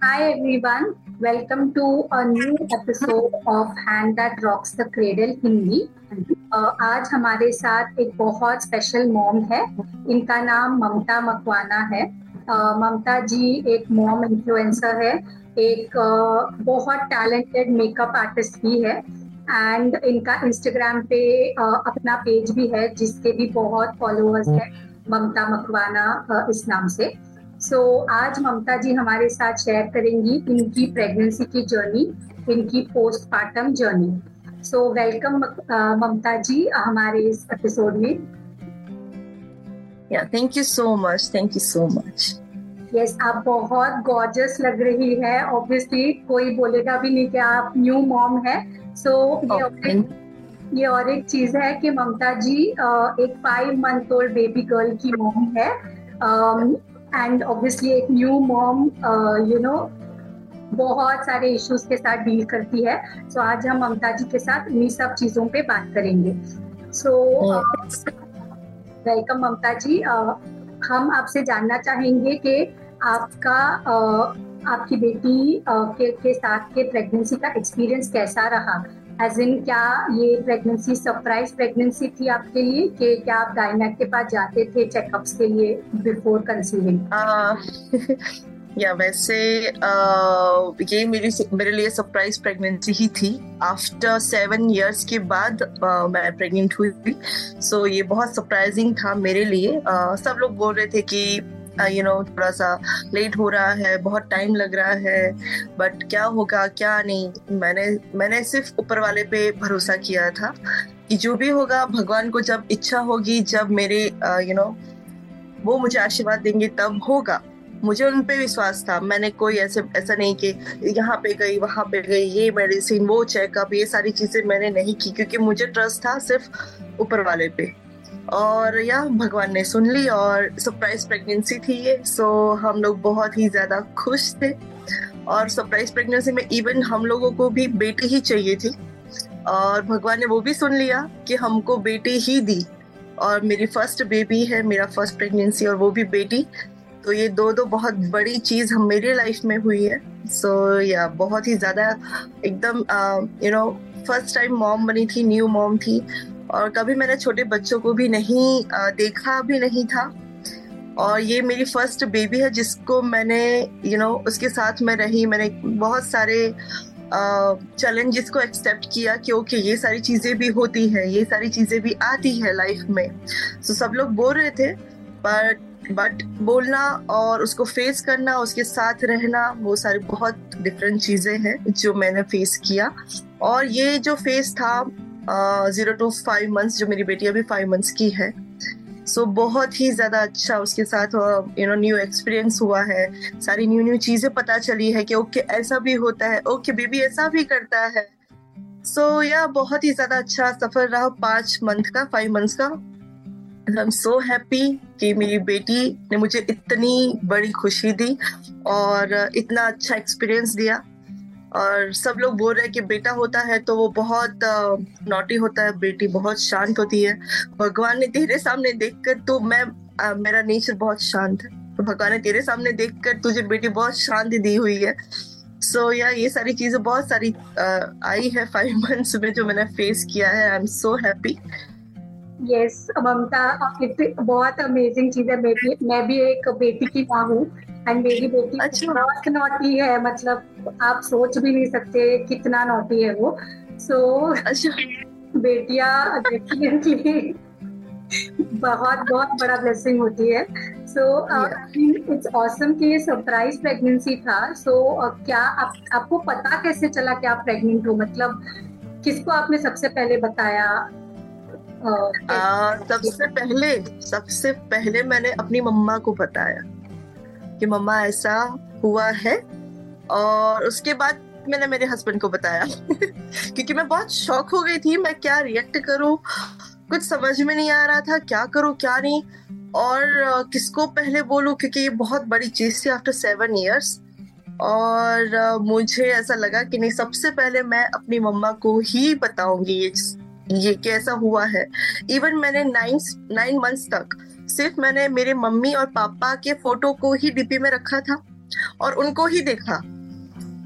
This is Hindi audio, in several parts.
Hi everyone, welcome to a new episode of Hand That Rocks the Cradle Hindi आज हमारे साथ एक बहुत स्पेशल मॉम है। इनका नाम ममता मकवाना है। Uh, ममता जी एक मॉम इन्फ्लुएंसर है। एक uh, बहुत टैलेंटेड मेकअप आर्टिस्ट भी है। एंड इनका इंस्टाग्राम पे uh, अपना पेज भी है जिसके भी बहुत फॉलोअर्स है। ममता मकवाना uh, इस नाम से। सो so, आज ममता जी हमारे साथ शेयर करेंगी इनकी प्रेगनेंसी की जर्नी इनकी postmortem journey so welcome Mamta ji हमारे इस एपिसोड में. Yeah thank you so much thank you so much yes आप बहुत गॉर्जस लग रही है. ऑब्वियसली कोई बोलेगा भी नहीं कि आप न्यू मॉम है. सो so, ये oh, ये और एक चीज़ है कि ममता जी एक five month old baby girl की मॉम है. एंड ऑब्वियसली एक न्यू मॉम यू नो बहुत सारे इश्यूज़ के साथ डील करती है। सो so, आज हम ममता जी के साथ इन्हीं सब चीज़ों पे बात करेंगे। So welcome Mamta ji. Uh, हम आपसे जानना चाहेंगे कि आपका uh, आपकी बेटी के, के साथ के प्रेगनेंसी का एक्सपीरियंस कैसा रहा? एज इन क्या ये प्रेगनेंसी सरप्राइज़ प्रेगनेंसी थी आपके लिए? कि क्या आप गायनेक के पास जाते थे चेकअप्स के लिए बिफोर कंसीविंग या वैसे uh, ये मेरी मेरे लिए सरप्राइज़ प्रेगनेंसी ही थी। आफ्टर सेवन इयर्स के बाद uh, मैं प्रेग्नेंट हुई। सो so, ये बहुत सरप्राइजिंग था मेरे लिए। uh, सब लोग बोल रहे थे कि यू नो थोड़ा सा लेट हो रहा है, बहुत टाइम लग रहा है बट क्या होगा, क्या नहीं? मैंने मैंने सिर्फ़ ऊपर वाले पे भरोसा किया था कि जो भी होगा, भगवान को जब इच्छा होगी, जब मेरे यू नो वो मुझे आशीर्वाद देंगे, तब होगा। मुझे उन पे विश्वास था। मैंने कोई ऐसे, ऐसा नहीं कि यहाँ पे गई, वहाँ पे गई, ये मेडिसिन वो चेकअप ये सारी चीज़ें मैंने नहीं की, क्योंकि मुझे ट्रस्ट था सिर्फ़ ऊपर वाले पे। और या भगवान ने सुन ली और सरप्राइज़ प्रेगनेंसी थी ये सो हम लोग बहुत ही ज़्यादा खुश थे। और सरप्राइज़ प्रेगनेंसी में इवन हम लोगों को भी बेटी ही चाहिए थी। और भगवान ने वो भी सुन लिया कि हमको बेटी ही दी। और मेरी फ़र्स्ट बेबी है मेरा फ़र्स्ट प्रेगनेंसी और वो भी बेटी। तो ये दो दो बहुत बड़ी चीज़ हम मेरे लाइफ में हुई है। सो so, या yeah, बहुत ही ज़्यादा एकदम you know first time mom बनी थी न्यू मॉम थी। और कभी मैंने छोटे बच्चों को भी नहीं देखा भी नहीं था। और ये मेरी फ़र्स्ट बेबी है जिसको मैंने यू you नो know, उसके साथ में रही। मैंने बहुत सारे चैलेंजेस को एक्सेप्ट किया कि ओके ये सारी चीज़ें भी होती हैं ये सारी चीज़ें भी आती है लाइफ में। तो सब लोग बोल रहे थे बट बट बोलना और उसको फेस करना उसके साथ रहना वो सारी बहुत डिफरेंट चीज़ें हैं जो मैंने फेस किया। और ये जो फेस था ज़ीरो टू फाइव मंथ्स जो मेरी बेटी अभी फाइव मंथ्स की है। सो so, बहुत ही ज़्यादा अच्छा उसके साथ यू नो न्यू एक्सपीरियंस हुआ है। सारी न्यू न्यू चीज़ें पता चली है कि ओके okay, ऐसा भी होता है। ओके okay, बेबी ऐसा भी करता है। सो so, या yeah, बहुत ही ज़्यादा अच्छा सफ़र रहा पाँच मंथ का फाइव मंथ्स का। आई एम सो हैप्पी कि मेरी बेटी ने मुझे इतनी बड़ी खुशी दी और इतना अच्छा एक्सपीरियंस दिया। और सब लोग बोल रहे हैं कि बेटा होता है तो वो बहुत नोटी होता है बेटी बहुत शांत होती है। भगवान ने तेरे सामने देखकर तो मैं आ, मेरा नेचर बहुत शांत है। तो भगवान ने तेरे सामने देखकर तुझे बेटी बहुत शांत दी हुई है। सो so, या ये सारी चीज़ें बहुत सारी आ, आई है फाइव मंथ्स में जो मैंने फेस किया है। I am so happy yes Mamta बहुत अमेजिंग चीज़ है। मैं भी मैं भी एक बेटी की माँ हूँ। एंड मेरी बेटी अच्छा। बहुत नोटी है मतलब आप सोच भी नहीं सकते कितना नोटी है वो। सो so, अच्छा। बेटिया डेफिनेटली बहुत बहुत बड़ा ब्लेसिंग होती है। सो इट्स ऑसम कि ये सरप्राइज़ प्रेगनेंसी था। सो so, uh, क्या आप, आपको पता कैसे चला कि आप प्रेग्नेंट हो? मतलब किसको आपने सबसे पहले बताया? Uh, सबसे पहले सबसे पहले मैंने अपनी मम्मा को बताया। कि मम्मा ऐसा हुआ है और उसके बाद मैंने मेरे हस्बैंड को बताया। क्योंकि मैं बहुत शौक हो गई थी, मैं क्या रिएक्ट करूँ? कुछ समझ में नहीं आ रहा था, क्या करूँ, क्या नहीं? और किसको पहले बोलूँ? क्योंकि ये बहुत बड़ी चीज़ थी आफ्टर सेवन ईयर्स और मुझे ऐसा लगा कि नहीं, सबसे पहले मैं अपनी मम्मा को ही बताऊँगी ये ये कैसा हुआ है। इवन मैंने नाइन नाइन मंथ्स तक सिर्फ़ मैंने मेरे मम्मी और पापा के फ़ोटो को ही डीपी में रखा था और उनको ही देखा।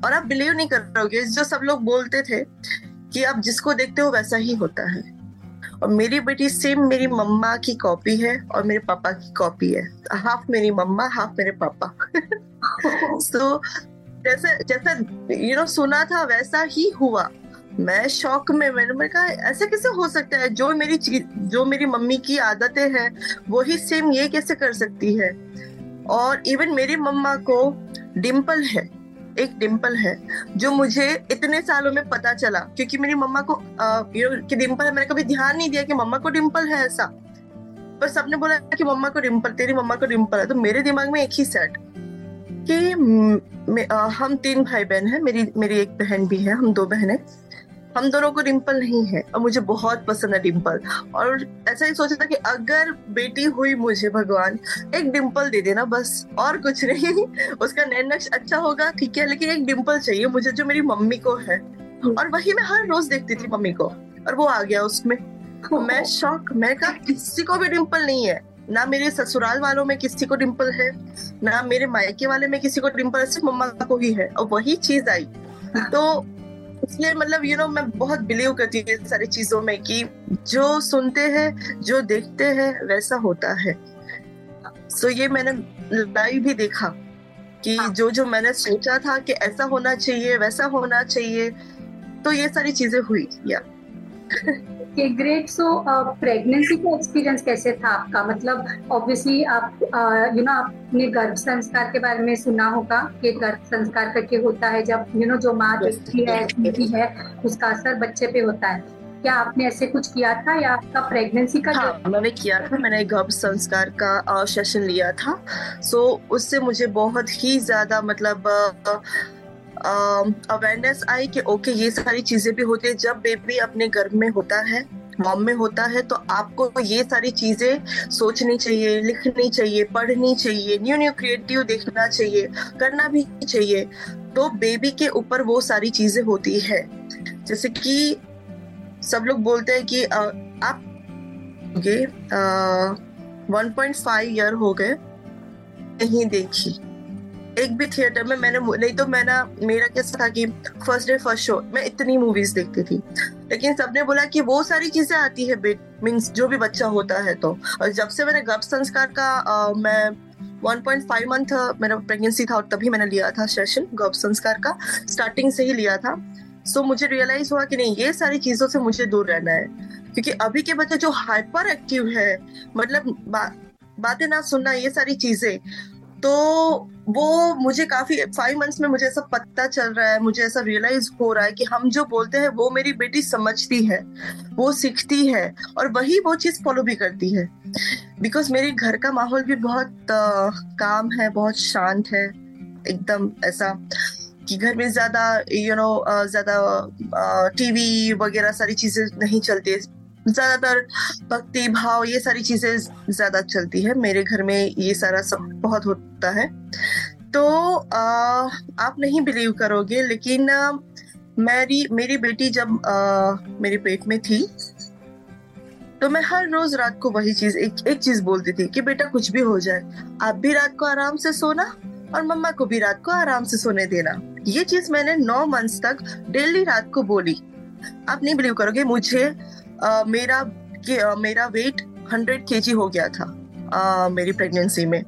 और आप बिलीव नहीं कर रहोगे जो सब लोग बोलते थे कि आप जिसको देखते हो वैसा ही होता है। और मेरी बेटी सेम मेरी मम्मा की कॉपी है और मेरे पापा की कॉपी है। हाफ़ मेरी मम्मा हाफ़ मेरे पापा। सो so, जैसे जैसे यू you नो know, सुना था वैसा ही हुआ। मैं शौक में, मैंने मैं कहा, ऐसा कैसे हो सकता है? जो मेरी चीज़, जो मेरी मम्मी की आदतें हैं, वही सेम ये कैसे कर सकती है? और इवन मेरी मम्मा को डिम्पल है, एक डिम्पल है, जो मुझे इतने सालों में पता चला। क्योंकि मेरी मम्मा को कि डिम्पल है, मैंने कभी ध्यान नहीं दिया कि मम्मा को डिम्पल है ऐसा। पर सबने बोला कि मम्मा को डिम्पल तेरी मम्मा को डिम्पल है। तो मेरे दिमाग में एक ही सेट कि हम तीन भाई बहन हैं, मेरी मेरी एक बहन भी है, हम दो बहनें हम दोनों को डिम्पल नहीं है और मुझे बहुत पसंद है डिम्पल और ऐसा ही सोचा था कि अगर बेटी हुई मुझे भगवान एक डिम्पल दे देना बस और कुछ नहीं। उसका नैन नक्श अच्छा होगा ठीक है लेकिन एक डिम्पल चाहिए मुझे जो मेरी मम्मी को है। और वही मैं हर रोज देखती थी मम्मी को और वो आ गया उसमें। मैं शौक मैं कहा किसी को भी डिम्पल नहीं है। ना मेरे ससुराल वालों में किसी को डिम्पल है ना मेरे मायके वाले में किसी को डिम्पल सिर्फ़ मम्मा को ही है और वही चीज़ आई। तो इसलिए मतलब यू नो मैं बहुत बिलीव करती हूँ सारी चीज़ों में कि जो सुनते हैं जो देखते हैं वैसा होता है सो so ये मैंने लाइव भी देखा कि हाँ. जो जो मैंने सोचा था कि ऐसा होना चाहिए वैसा होना चाहिए तो ये सारी चीज़ें हुई yeah okay great so pregnancy का एक्सपीरियंस कैसे था आपका? मतलब ऑब्वियसली आप यू नो आपने गर्भ संस्कार के बारे में सुना होगा कि गर्भ संस्कार करके होता है जब यू नो जो माँ देखती है सुनती है उसका असर बच्चे पे होता है। क्या आपने ऐसे कुछ किया था या आपका प्रेगनेंसी का हाँ, मैंने किया था मैंने गर्भ संस्कार का सेशन लिया था। सो so, उससे मुझे बहुत ही ज़्यादा मतलब अवेयरनेस um, आई कि ओके ये सारी चीज़ें भी होती है। जब बेबी अपने गर्भ में होता है मॉम में होता है तो आपको ये सारी चीज़ें सोचनी चाहिए लिखनी चाहिए पढ़नी चाहिए न्यू न्यू क्रिएटिव देखना चाहिए करना भी चाहिए। तो बेबी के ऊपर वो सारी चीज़ें होती है। जैसे कि सब लोग बोलते हैं कि आप वन पॉइंट फाइव ईयर हो गए नहीं देखी। एक भी थिएटर में मैंने नहीं तो मैं ना मेरा कैसा था कि फ़र्स्ट डे फ़र्स्ट शो मैं इतनी मूवीज़ देखती थी। लेकिन सबने बोला कि वो सारी चीज़ें आती है मीन्स जो भी बच्चा होता है तो। और जब से मैंने गर्भ संस्कार का आ, मैं 1.5 मंथ मेरा प्रेगनेंसी था और तभी मैंने लिया था सेशन गर्भ संस्कार का। स्टार्टिंग से ही लिया था। सो so, मुझे रियलाइज़ हुआ कि नहीं ये सारी चीज़ों से मुझे दूर रहना है। क्योंकि अभी के बच्चे जो हाइपर एक्टिव है मतलब बा, बातें ना सुनना ये सारी चीज़ें तो वो मुझे काफ़ी फाइव मंथ्स में मुझे ऐसा पता चल रहा है, मुझे ऐसा रियलाइज़ हो रहा है कि हम जो बोलते हैं, वो मेरी बेटी समझती है, वो सीखती है और वही वो चीज़ फॉलो भी करती है। बिकॉज़ मेरे घर का माहौल भी बहुत काम है, बहुत शांत है, एकदम ऐसा कि घर में ज़्यादा यू नो ज़्यादा टीवी वगैरह सारी चीज़ें नहीं चलती ज़्यादातर भक्ति भाव ये सारी चीज़ें ज़्यादा चलती है। मेरे घर में ये सारा सब बहुत होता है। तो आ, आप नहीं बिलीव करोगे लेकिन आ, मेरी मेरी बेटी जब आ, मेरे पेट में थी तो मैं हर रोज रात को वही चीज़ एक एक चीज़ बोलती थी कि बेटा कुछ भी हो जाए आप भी रात को आराम से सोना और मम्मा को भी रात को आराम से सोने देना। ये चीज़ मैंने नौ मंथ्स तक डेली रात को बोली। आप नहीं बिलीव करोगे मुझे uh, मेरा कि, uh, मेरा वेट हंड्रेड के हो गया था uh, मेरी प्रेगनेंसी में।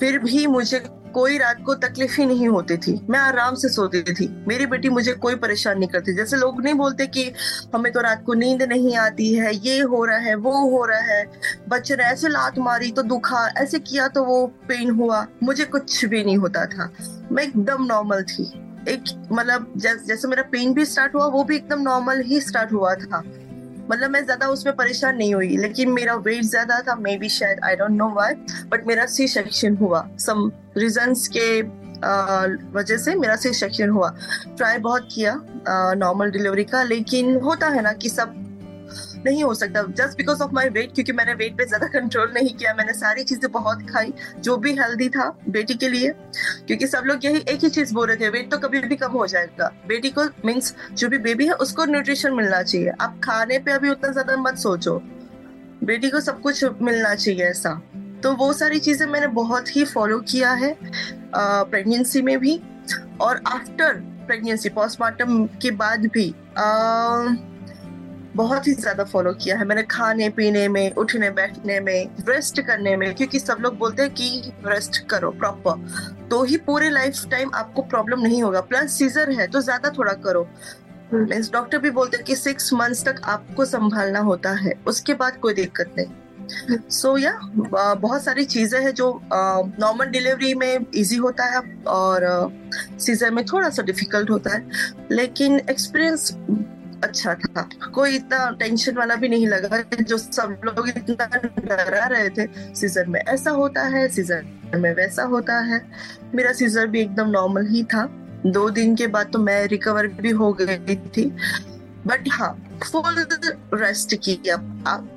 फिर भी मुझे कोई रात को तकलीफ़ ही नहीं होती थी। मैं आराम से सोती थी। मेरी बेटी मुझे कोई परेशान नहीं करती। जैसे लोग नहीं बोलते कि हमें तो रात को नींद नहीं आती है ये हो रहा है वो हो रहा है। बच्चे ने ऐसे लात मारी तो दुखा ऐसे किया तो वो पेन हुआ। मुझे कुछ भी नहीं होता था। मैं एकदम नॉर्मल थी। एक मतलब जैसे मेरा पेन भी स्टार्ट हुआ वो भी एकदम नॉर्मल ही स्टार्ट हुआ था। मतलब मैं ज़्यादा उसमें परेशान नहीं हुई, लेकिन मेरा वेट ज़्यादा था मे बी शायद I don't know why but मेरा सी सेक्शन हुआ। सम रीजन के वजह से मेरा सी सेक्शन हुआ। ट्राई बहुत किया नॉर्मल डिलीवरी का, लेकिन होता है ना कि सब नहीं हो सकता just because of my weight क्योंकि मैंने वेट पे ज़्यादा कंट्रोल नहीं किया मैंने सारी चीज़ें बहुत खाई जो भी हेल्दी था बेटी के लिए क्योंकि सब लोग यही एक ही चीज़ बोल रहे थे वेट तो कभी भी कम हो जाएगा। बेटी को मीन्स जो भी बेबी है उसको न्यूट्रिशन मिलना चाहिए। आप खाने पे अभी उतना ज़्यादा मत सोचो। बेटी को सब कुछ मिलना चाहिए ऐसा। तो वो सारी चीज़ें मैंने बहुत ही फॉलो किया है प्रेगनेंसी में भी। और आफ्टर प्रेगनेंसी पोस्टमार्टम के बाद भी आ, बहुत ही ज़्यादा फॉलो किया है। मैंने खाने पीने में उठने बैठने में रेस्ट करने में क्योंकि सब लोग बोलते हैं कि रेस्ट करो प्रॉपर तो ही पूरे लाइफ टाइम आपको प्रॉब्लम नहीं होगा। प्लस सीजर है तो ज़्यादा थोड़ा करो। मीन्स हम्म। डॉक्टर भी बोलते हैं कि सिक्स मंथ्स तक आपको संभालना होता है। उसके बाद कोई दिक्कत नहीं। सो so, या yeah, बहुत सारी चीज़ें हैं जो नॉर्मल डिलीवरी में इजी होता है और सीजर में थोड़ा सा डिफ़िकल्ट होता है। लेकिन एक्सपीरियंस अच्छा था। कोई इतना टेंशन वाला भी नहीं लगा जो सब लोग इतना डरा रहे थे। सीजर में ऐसा होता है सीजर में वैसा होता है। मेरा सीजर भी एकदम नॉर्मल ही था। दो दिन के बाद तो मैं रिकवर भी हो गई थी। बट हाँ फुल रेस्ट किया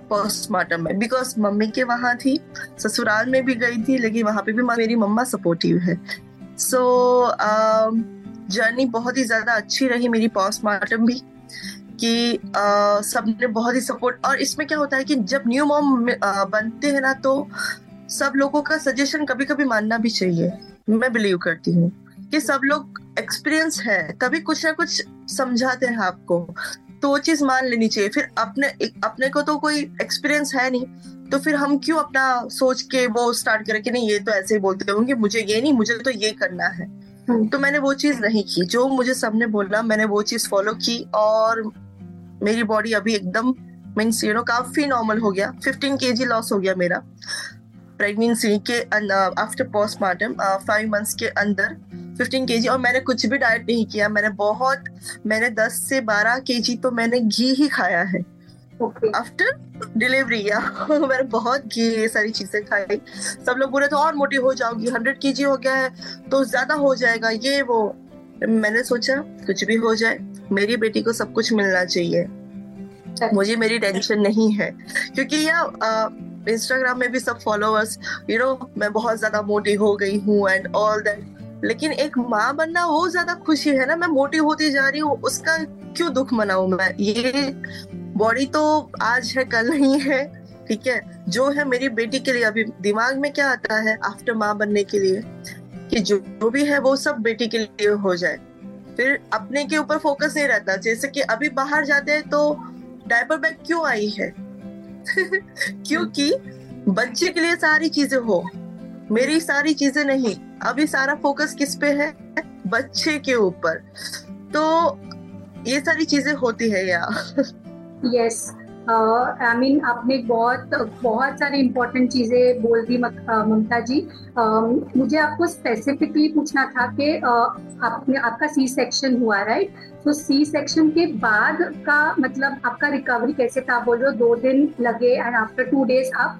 पोस्टमार्टम में। बिकॉज़ मम्मी के वहाँ थी ससुराल में भी गई थी लेकिन वहाँ पे भी मेरी मम्मा सपोर्टिव है। सो so, जर्नी बहुत ही ज़्यादा अच्छी रही मेरी पोस्टमार्टम भी। कि सबने बहुत ही सपोर्ट और इसमें क्या होता है कि जब न्यू मॉम बनते हैं ना तो सब लोगों का सजेशन कभी कभी मानना भी चाहिए। मैं बिलीव करती हूँ कि सब लोग एक्सपीरियंस है तभी कुछ ना कुछ समझाते हैं आपको। तो वो चीज़ मान लेनी चाहिए। फिर अपने अपने को तो कोई एक्सपीरियंस है नहीं तो फिर हम क्यों अपना सोच के वो स्टार्ट करें कि नहीं ये तो ऐसे ही बोलते होंगे मुझे ये नहीं मुझे तो ये करना है। हम्म। तो मैंने वो चीज़ नहीं की। जो मुझे सबने बोला मैंने वो चीज़ फॉलो की और मेरी बॉडी अभी एकदम मीन्स यू नो काफ़ी नॉर्मल हो गया। फिफ्टीन के जी लॉस हो गया मेरा प्रेगनेंसी के आफ्टर पोस्टमार्टम फाइव मंथ्स के अंदर फिफ्टीन के और मैंने कुछ भी डाइट नहीं किया। मैंने बहुत मैंने दस से बारह के जी तो मैंने घी ही खाया है। आफ्टर डिलीवरी या मैंने बहुत घी ये सारी चीज़ें खाई। सब लोग बोले तो और मोटी हो जाओगी। हंड्रेड के जी हो गया है तो ज़्यादा हो जाएगा। ये वो मैंने सोचा कुछ भी हो जाए, मेरी बेटी को सब कुछ मिलना चाहिए। मुझे मेरी टेंशन नहीं है। क्योंकि या इंस्टाग्राम में भी सब फॉलोअर्स यू नो मैं बहुत ज़्यादा मोटी हो गई हूँ एंड ऑल दैट लेकिन एक माँ बनना वो ज़्यादा खुशी है ना, मैं मोटी होती जा रही हूँ, उसका क्यों दुख मनाऊ मैं? ये बॉडी तो आज है, कल नहीं है, ठीक है? जो है मेरी बेटी के लिए, अभी दिमाग में क्या आता है? आफ्टर माँ बनने के लिए। कि जो भी है वो सब बेटी के लिए हो जाए। फिर अपने के ऊपर फोकस नहीं रहता। जैसे कि अभी बाहर जाते हैं तो डायपर बैग क्यों आई है? क्योंकि बच्चे के लिए सारी चीज़ें हो। मेरी सारी चीज़ें नहीं। अभी सारा फोकस किस पे है? बच्चे के ऊपर। तो ये सारी चीज़ें होती है यार यस आई मीन आपने बहुत बहुत सारी इम्पोर्टेंट चीज़ें बोल दी ममता जी। मुझे आपको स्पेसिफिकली पूछना था कि आपने आपका सी सेक्शन हुआ राइट तो सी सेक्शन के बाद का मतलब आपका रिकवरी कैसे था? बोल रहे हो दो दिन लगे एंड आफ्टर टू डेज़ आप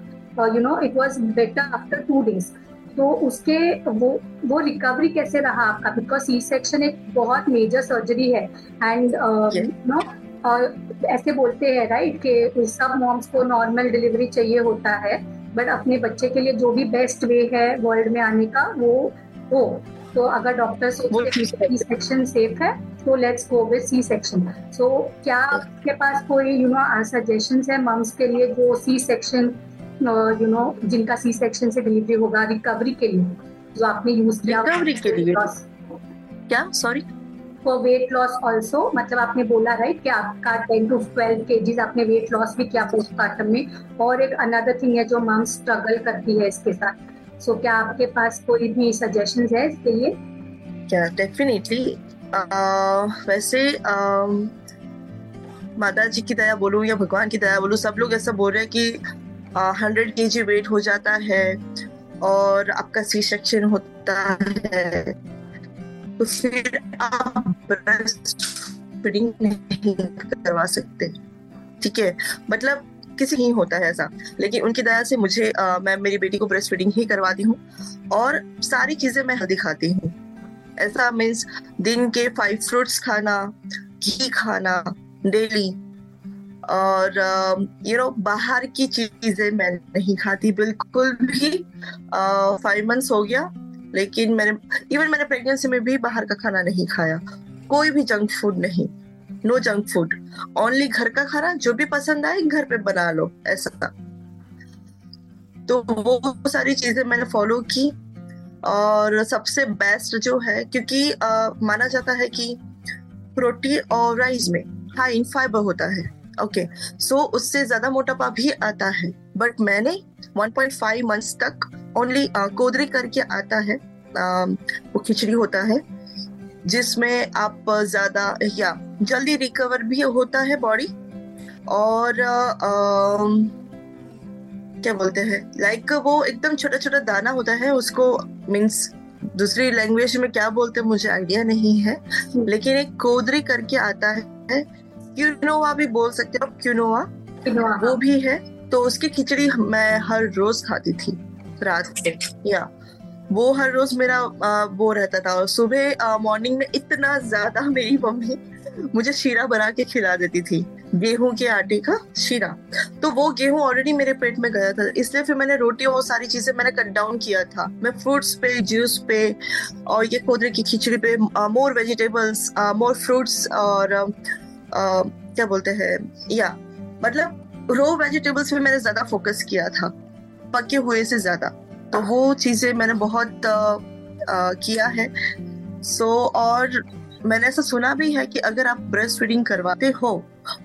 you know it was better after two days तो उसके वो वो रिकवरी कैसे रहा आपका? बिकॉज़ सी सेक्शन एक बहुत मेजर सर्जरी है एंड नो और ऐसे बोलते हैं राइट कि सब मॉम्स को नॉर्मल डिलीवरी चाहिए होता है बट अपने बच्चे के लिए जो भी बेस्ट वे है वर्ल्ड में आने का वो हो। तो अगर डॉक्टर सी सेक्शन सेफ़ है। तो let's go with C section so क्या आपके पास कोई यू नो सजेशन है मम्स के लिए जो सी सेक्शन यू नो जिनका सी सेक्शन से डिलीवरी होगा रिकवरी के लिए जो आपने यूज़ किया? रिकवरी के लिए। क्या? Sorry for weight loss also मतलब आपने बोला राइट कि आपका टेन टू ट्वेल्व के आपने वेट लॉस भी किया पोस्टमार्टम में। और एक अनदर थिंग है जो मम स्ट्रगल करती है इसके साथ। सो so, क्या आपके पास कोई भी सजेशन है इसके लिए? क्या डेफिनेटली वैसे माता जी की दया बोलूँ या भगवान की दया बोलूँ सब लोग ऐसा बोल रहे हैं कि हंड्रेड के जी वेट हो जाता है और आपका सी सेक्शन होता है। तो फिर आप ब्रेस्ट फीडिंग नहीं करवा सकते। ठीक है? मतलब किसी नहीं होता है ऐसा। लेकिन उनकी दया से मुझे आ, मैं मेरी बेटी को ब्रेस्ट फीडिंग ही करवाती हूँ और सारी चीज़ें मैं दिखाती हूँ। ऐसा मीन्स दिन के फाइव फ्रूट्स खाना घी खाना डेली और यू नो बाहर की चीज़ें मैं नहीं खाती। बिल्कुल भी फाइव मंथ्स हो गया लेकिन मैंने इवन मैंने प्रेगनेंसी में भी बाहर का खाना नहीं खाया। कोई भी जंक फ़ूड नहीं। नो जंक फ़ूड ओनली घर का खाना जो भी पसंद आए घर पे बना लो ऐसा। तो वो सारी चीज़ें मैंने फॉलो की। और सबसे बेस्ट जो है क्योंकि आ, माना जाता है कि प्रोटीन और राइस में हाई इन फाइबर होता है। ओके सो उससे ज़्यादा मोटापा भी आता है। बट मैंने 1.5 मंथ्स तक ओनली कोदरी करके आता है आ, वो खिचड़ी होता है जिसमें आप ज़्यादा या जल्दी रिकवर भी होता है बॉडी और आ, क्या बोलते हैं लाइक वो एकदम छोटा छोटा दाना होता है उसको मीन्स दूसरी लैंग्वेज में क्या बोलते हैं मुझे आइडिया नहीं है लेकिन एक कोदरी करके आता है क्यूनोवा भी बोल सकते हो क्यूनोवा वो हाँ। भी है तो उसकी खिचड़ी मैं हर रोज खाती थी रात में। या। वो हर रोज मेरा आ, वो रहता था। और सुबह मॉर्निंग में इतना ज़्यादा मेरी मम्मी मुझे शीरा बना के खिला देती थी। गेहूँ के आटे का शीरा। तो वो गेहूँ ऑलरेडी मेरे पेट में गया था। इसलिए फिर मैंने रोटी और सारी चीज़ें मैंने कट डाउन किया था। मैं फ्रूट्स पे जूस पे और ये कोदरे की खिचड़ी पे मोर वेजिटेबल्स मोर फ्रूट्स और आ, क्या बोलते हैं? या। मतलब रो वेजिटेबल्स पे मैंने ज़्यादा फोकस किया था। पके हुए से ज़्यादा। तो वो चीज़ें मैंने बहुत आ, आ, किया है। सो so, और मैंने ऐसा सुना भी है कि अगर आप ब्रेस्ट फीडिंग करवाते हो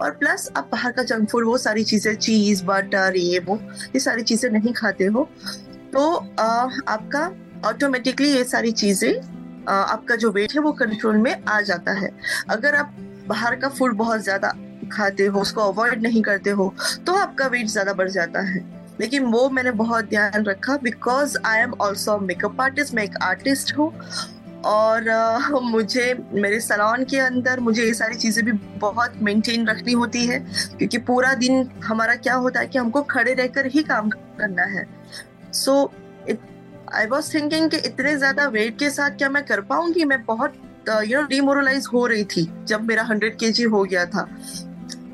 और प्लस आप बाहर का जंक फ़ूड वो सारी चीज़ें चीज़ बटर ये वो ये सारी चीज़ें नहीं खाते हो तो आ, आपका ऑटोमेटिकली ये सारी चीज़ें आपका जो वेट है वो कंट्रोल में आ जाता है। अगर आप बाहर का फ़ूड बहुत ज़्यादा खाते हो उसको अवॉइड नहीं करते हो तो आपका वेट ज़्यादा बढ़ जाता है। लेकिन वो मैंने बहुत ध्यान रखा because I am also makeup artist मैं एक आर्टिस्ट हूँ और uh, मुझे मेरे सलोन के अंदर मुझे ये सारी चीज़ें भी बहुत मेंटेन रखनी होती है क्योंकि पूरा दिन हमारा क्या होता है कि हमको खड़े रहकर ही काम करना है। सो आई वॉज़ थिंकिंग कि इतने ज़्यादा वेट के साथ क्या मैं कर पाऊँगी? मैं बहुत यू नो डिमोरलाइज हो रही थी जब मेरा हंड्रेड के हो गया था।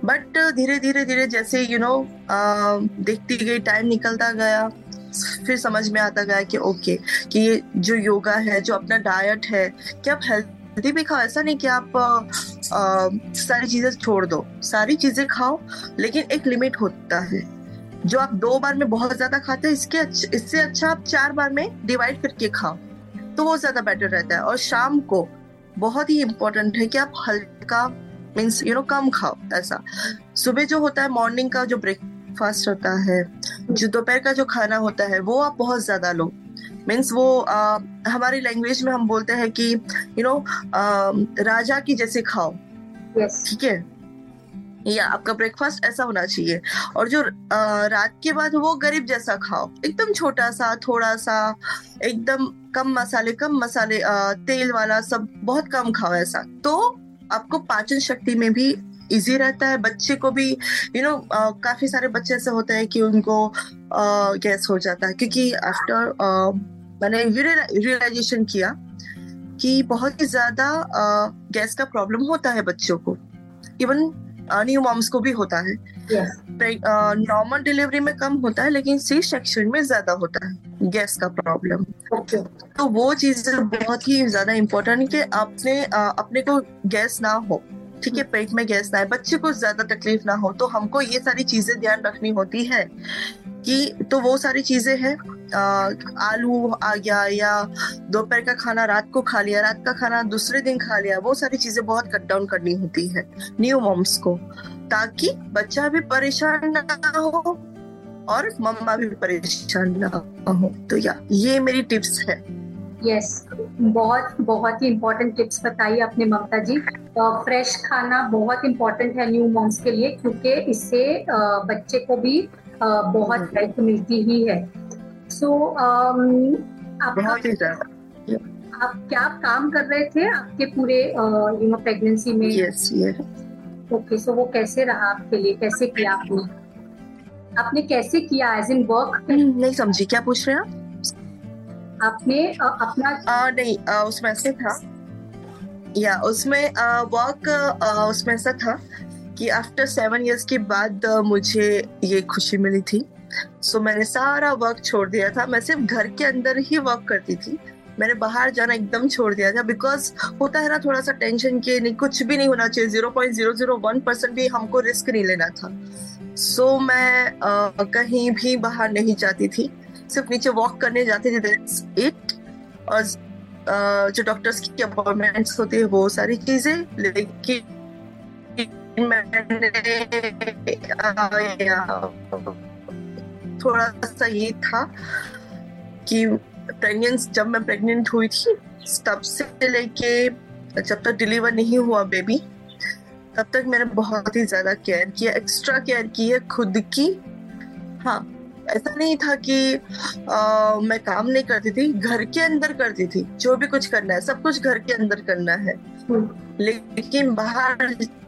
बट धीरे धीरे धीरे जैसे यू you नो know, देखती गई टाइम निकलता गया फिर समझ में आता गया कि ओके कि ये जो योगा है जो अपना डाइट है कि आप हेल्थी भी खाओ ऐसा नहीं कि आप आ, आ, सारी चीज़ें छोड़ दो। सारी चीज़ें खाओ लेकिन एक लिमिट होता है। जो आप दो बार में बहुत ज़्यादा खाते हैं इसके इससे अच्छा आप चार बार में डिवाइड करके खाओ तो वो ज़्यादा बेटर रहता है। और शाम को बहुत ही इम्पोर्टेंट है कि आप हल्का मीन्स यू नो कम खाओ ऐसा। सुबह जो होता है मॉर्निंग का जो ब्रेकफास्ट होता है जो दोपहर का जो खाना होता है वो आप बहुत ज़्यादा लो। मीन्स वो आ, हमारी लैंग्वेज में हम बोलते हैं कि यू नो राजा की जैसे खाओ। ठीक yes. है? या आपका ब्रेकफास्ट ऐसा होना चाहिए। और जो रात के बाद वो गरीब जैसा खाओ। एकदम छोटा सा थोड़ा सा एकदम कम मसाले कम मसाले आ, तेल वाला सब बहुत कम खाओ ऐसा। तो आपको पाचन शक्ति में भी इजी रहता है। बच्चे को भी यू you नो know, काफ़ी सारे बच्चे ऐसे होते हैं कि उनको गैस हो जाता है। क्योंकि आफ्टर मैंने रियलाइजेशन किया कि बहुत ही ज़्यादा गैस का प्रॉब्लम होता है बच्चों को। इवन न्यू मॉम्स को भी होता है। नॉर्मल uh, डिलीवरी में कम होता है लेकिन सी सेक्शन में ज़्यादा होता है। गैस का प्रॉब्लम okay. तो वो चीज़ बहुत ही ज़्यादा इम्पोर्टेंट है कि आपने uh, अपने को गैस ना हो। ठीक है पेट में गैस ना है बच्चे को ज़्यादा तकलीफ़ ना हो तो हमको ये सारी चीज़ें ध्यान रखनी होती है कि तो वो सारी चीज़ें हैं। आलू आ गया या दोपहर का खाना रात को खा लिया रात का खाना दूसरे दिन खा लिया वो सारी चीज़ें बहुत कट डाउन करनी होती है न्यू मॉम्स को ताकि बच्चा भी परेशान ना हो और मम्मा भी परेशान ना हो। तो या ये मेरी टिप्स है। यस yes, बहुत बहुत ही इम्पोर्टेंट टिप्स बताई आपने ममता जी। फ्रेश खाना बहुत इम्पोर्टेंट है न्यू मॉम्स के लिए क्योंकि इससे बच्चे को भी बहुत हेल्प मिलती ही है। सो um, आप क्या काम कर रहे थे आपके पूरे यू नो प्रेगनेंसी में? यस यस ओके सो वो कैसे रहा आपके लिए? कैसे किया आपने? आपने कैसे किया एज इन वर्क नहीं समझी। क्या पूछ रहे हैं आपने अपना आ, नहीं आ, उसमें ऐसे था। या उसमें वर्क उसमें ऐसा था कि आफ्टर सेवन इयर्स के बाद मुझे ये खुशी मिली थी। सो मैंने सारा वर्क छोड़ दिया था। मैं सिर्फ़ घर के अंदर ही वर्क करती थी। मैंने बाहर जाना एकदम छोड़ दिया था बिकॉज़ होता है ना थोड़ा सा टेंशन के नहीं कुछ भी नहीं होना चाहिए। Zero point zero zero one percent भी हमको रिस्क नहीं लेना था। सो so, मैं आ, कहीं भी बाहर नहीं जाती थी। सिर्फ़ नीचे वॉक करने जाते थे। इट और जो डॉक्टर्स की अपॉइंटमेंट्स होती है वो सारी चीज़ें। लेकिन मैंने थोड़ा सा ये था कि प्रेगनेंस जब मैं प्रेग्नेंट हुई थी तब से लेके जब तक डिलीवर नहीं हुआ बेबी तब तक मैंने बहुत ही ज़्यादा केयर किया एक्स्ट्रा केयर की है खुद की। हाँ ऐसा नहीं था कि आ, मैं काम नहीं करती थी घर के अंदर करती थी जो भी कुछ करना है सब कुछ घर के अंदर करना है। लेकिन बाहर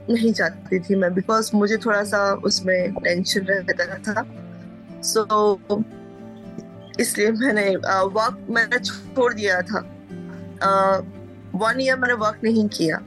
नहीं जाती थी मैं बिकॉज़ मुझे थोड़ा सा उसमें टेंशन रहता था। सो so, इसलिए मैंने वर्क मैंने छोड़ दिया था। वन ईयर मैंने वर्क नहीं किया।